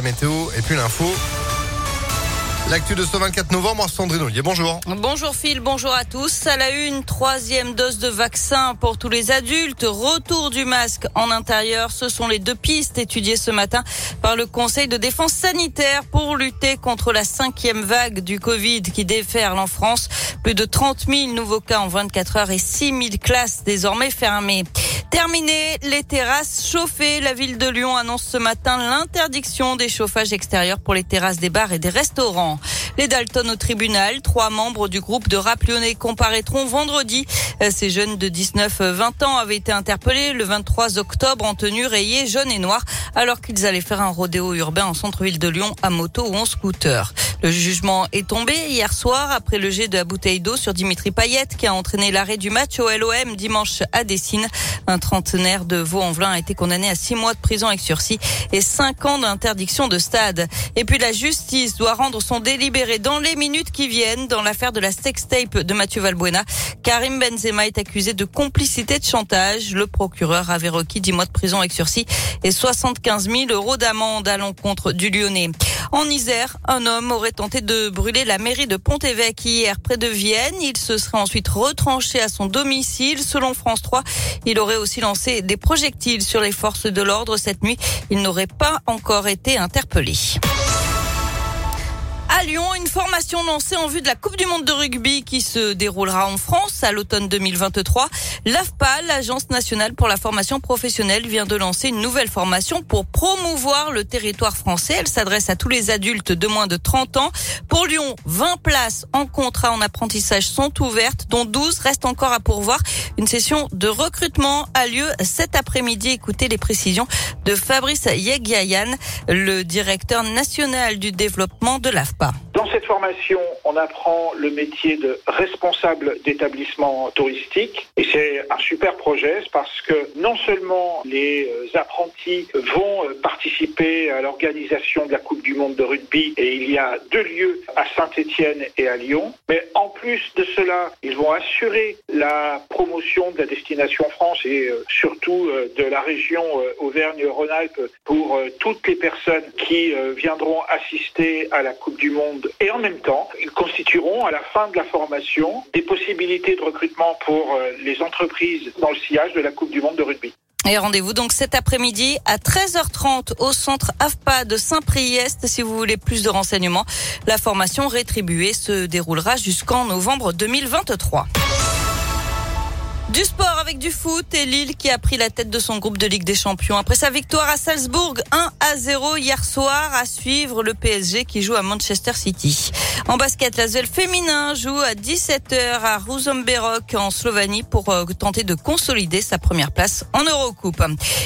la météo et puis l'info. L'actu de ce 24 novembre, Sandrine Ollier, bonjour. Bonjour Phil, bonjour à tous. À la une, troisième dose de vaccin pour tous les adultes. Retour du masque en intérieur. Ce sont les deux pistes étudiées ce matin par le Conseil de défense sanitaire pour lutter contre la cinquième vague du Covid qui déferle en France. Plus de 30 000 nouveaux cas en 24 heures et 6 000 classes désormais fermées. Terminé, les terrasses chauffées. La ville de Lyon annonce ce matin l'interdiction des chauffages extérieurs pour les terrasses des bars et des restaurants. Les Dalton au tribunal, trois membres du groupe de rap lyonnais comparaîtront vendredi. Ces jeunes de 19-20 ans avaient été interpellés le 23 octobre en tenue rayée jaune et noire alors qu'ils allaient faire un rodéo urbain en centre-ville de Lyon à moto ou en scooter. Le jugement est tombé hier soir après le jet de la bouteille d'eau sur Dimitri Payet qui a entraîné l'arrêt du match au LOM dimanche à Dessine. Un trentenaire de Vaux-en-Velin a été condamné à six mois de prison avec sursis et cinq ans d'interdiction de stade. Et puis la justice doit rendre son délibéré dans les minutes qui viennent dans l'affaire de la sextape de Mathieu Valbuena. Karim Benzema est accusé de complicité de chantage. Le procureur avait requis dix mois de prison avec sursis et 75 000 euros d'amende à l'encontre du Lyonnais. En Isère, un homme aurait tenté de brûler la mairie de Pont-Évêque hier près de Vienne. Il se serait ensuite retranché à son domicile. Selon France 3, il aurait aussi lancé des projectiles sur les forces de l'ordre cette nuit. Il n'aurait pas encore été interpellé. Lyon, une formation lancée en vue de la Coupe du Monde de rugby qui se déroulera en France à l'automne 2023. L'AFPA, l'Agence nationale pour la formation professionnelle, vient de lancer une nouvelle formation pour promouvoir le territoire français. Elle s'adresse à tous les adultes de moins de 30 ans. Pour Lyon, 20 places en contrat en apprentissage sont ouvertes, dont 12 restent encore à pourvoir. Une session de recrutement a lieu cet après-midi. Écoutez les précisions de Fabrice Yegiayan, le directeur national du développement de l'AFPA. Formation, on apprend le métier de responsable d'établissement touristique. Et c'est un super projet parce que non seulement les euh, apprentis vont euh, participer à l'organisation de la Coupe du Monde de rugby et il y a deux lieux à Saint-Étienne et à Lyon, mais en plus de cela, ils vont assurer la promotion de la destination France et euh, surtout de la région Auvergne-Rhône-Alpes pour toutes les personnes qui viendront assister à la Coupe du Monde. Et en même temps, ils constitueront à la fin de la formation des possibilités de recrutement pour euh, les entreprises dans le sillage de la Coupe du Monde de rugby. Et rendez-vous donc cet après-midi à 13h30 au centre AFPA de Saint-Priest si vous voulez plus de renseignements. La formation rétribuée se déroulera jusqu'en novembre 2023. Du sport avec du foot et Lille qui a pris la tête de son groupe de Ligue des Champions. Après sa victoire à Salzbourg 1 à 0 hier soir à suivre le PSG qui joue à Manchester City. En basket, la l'Asvel féminin joue à 17h à Ruzomberok en Slovanie pour euh, tenter de consolider sa première place en Eurocoupe.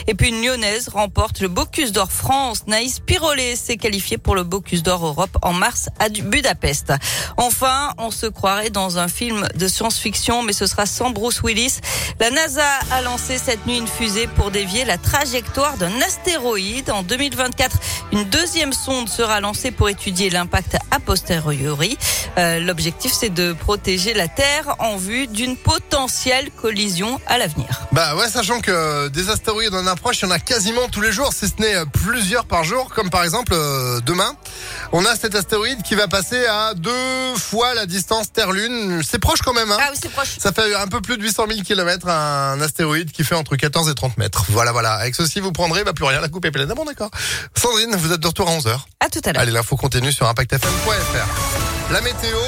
Et puis une lyonnaise remporte le Bocuse d'Or France. Naïs Pirolet s'est qualifiée pour le Bocuse d'Or Europe en mars à Budapest. Enfin, on se croirait dans un film de science-fiction mais ce sera sans Bruce Willis la NASA a lancé cette nuit une fusée pour dévier la trajectoire d'un astéroïde. En 2024, une deuxième sonde sera lancée pour étudier l'impact a posteriori. Euh, l'objectif, c'est de protéger la Terre en vue d'une potentielle collision à l'avenir. Bah ouais, sachant que des astéroïdes en approche, il y en a quasiment tous les jours, si ce n'est plusieurs par jour, comme par exemple euh, demain. On a cet astéroïde qui va passer à deux fois la distance Terre-Lune. C'est proche quand même. Hein ah oui, c'est proche. Ça fait un peu plus de 800 000 km, un astéroïde qui fait entre 14 et 30 mètres. Voilà, voilà. Avec ceci, vous prendrez, bah plus rien, la coupe est pleine. Ah bon, d'accord. Sandrine, vous êtes de retour à 11h. À tout à l'heure. Allez, l'info continue sur ImpactFM.fr. La météo,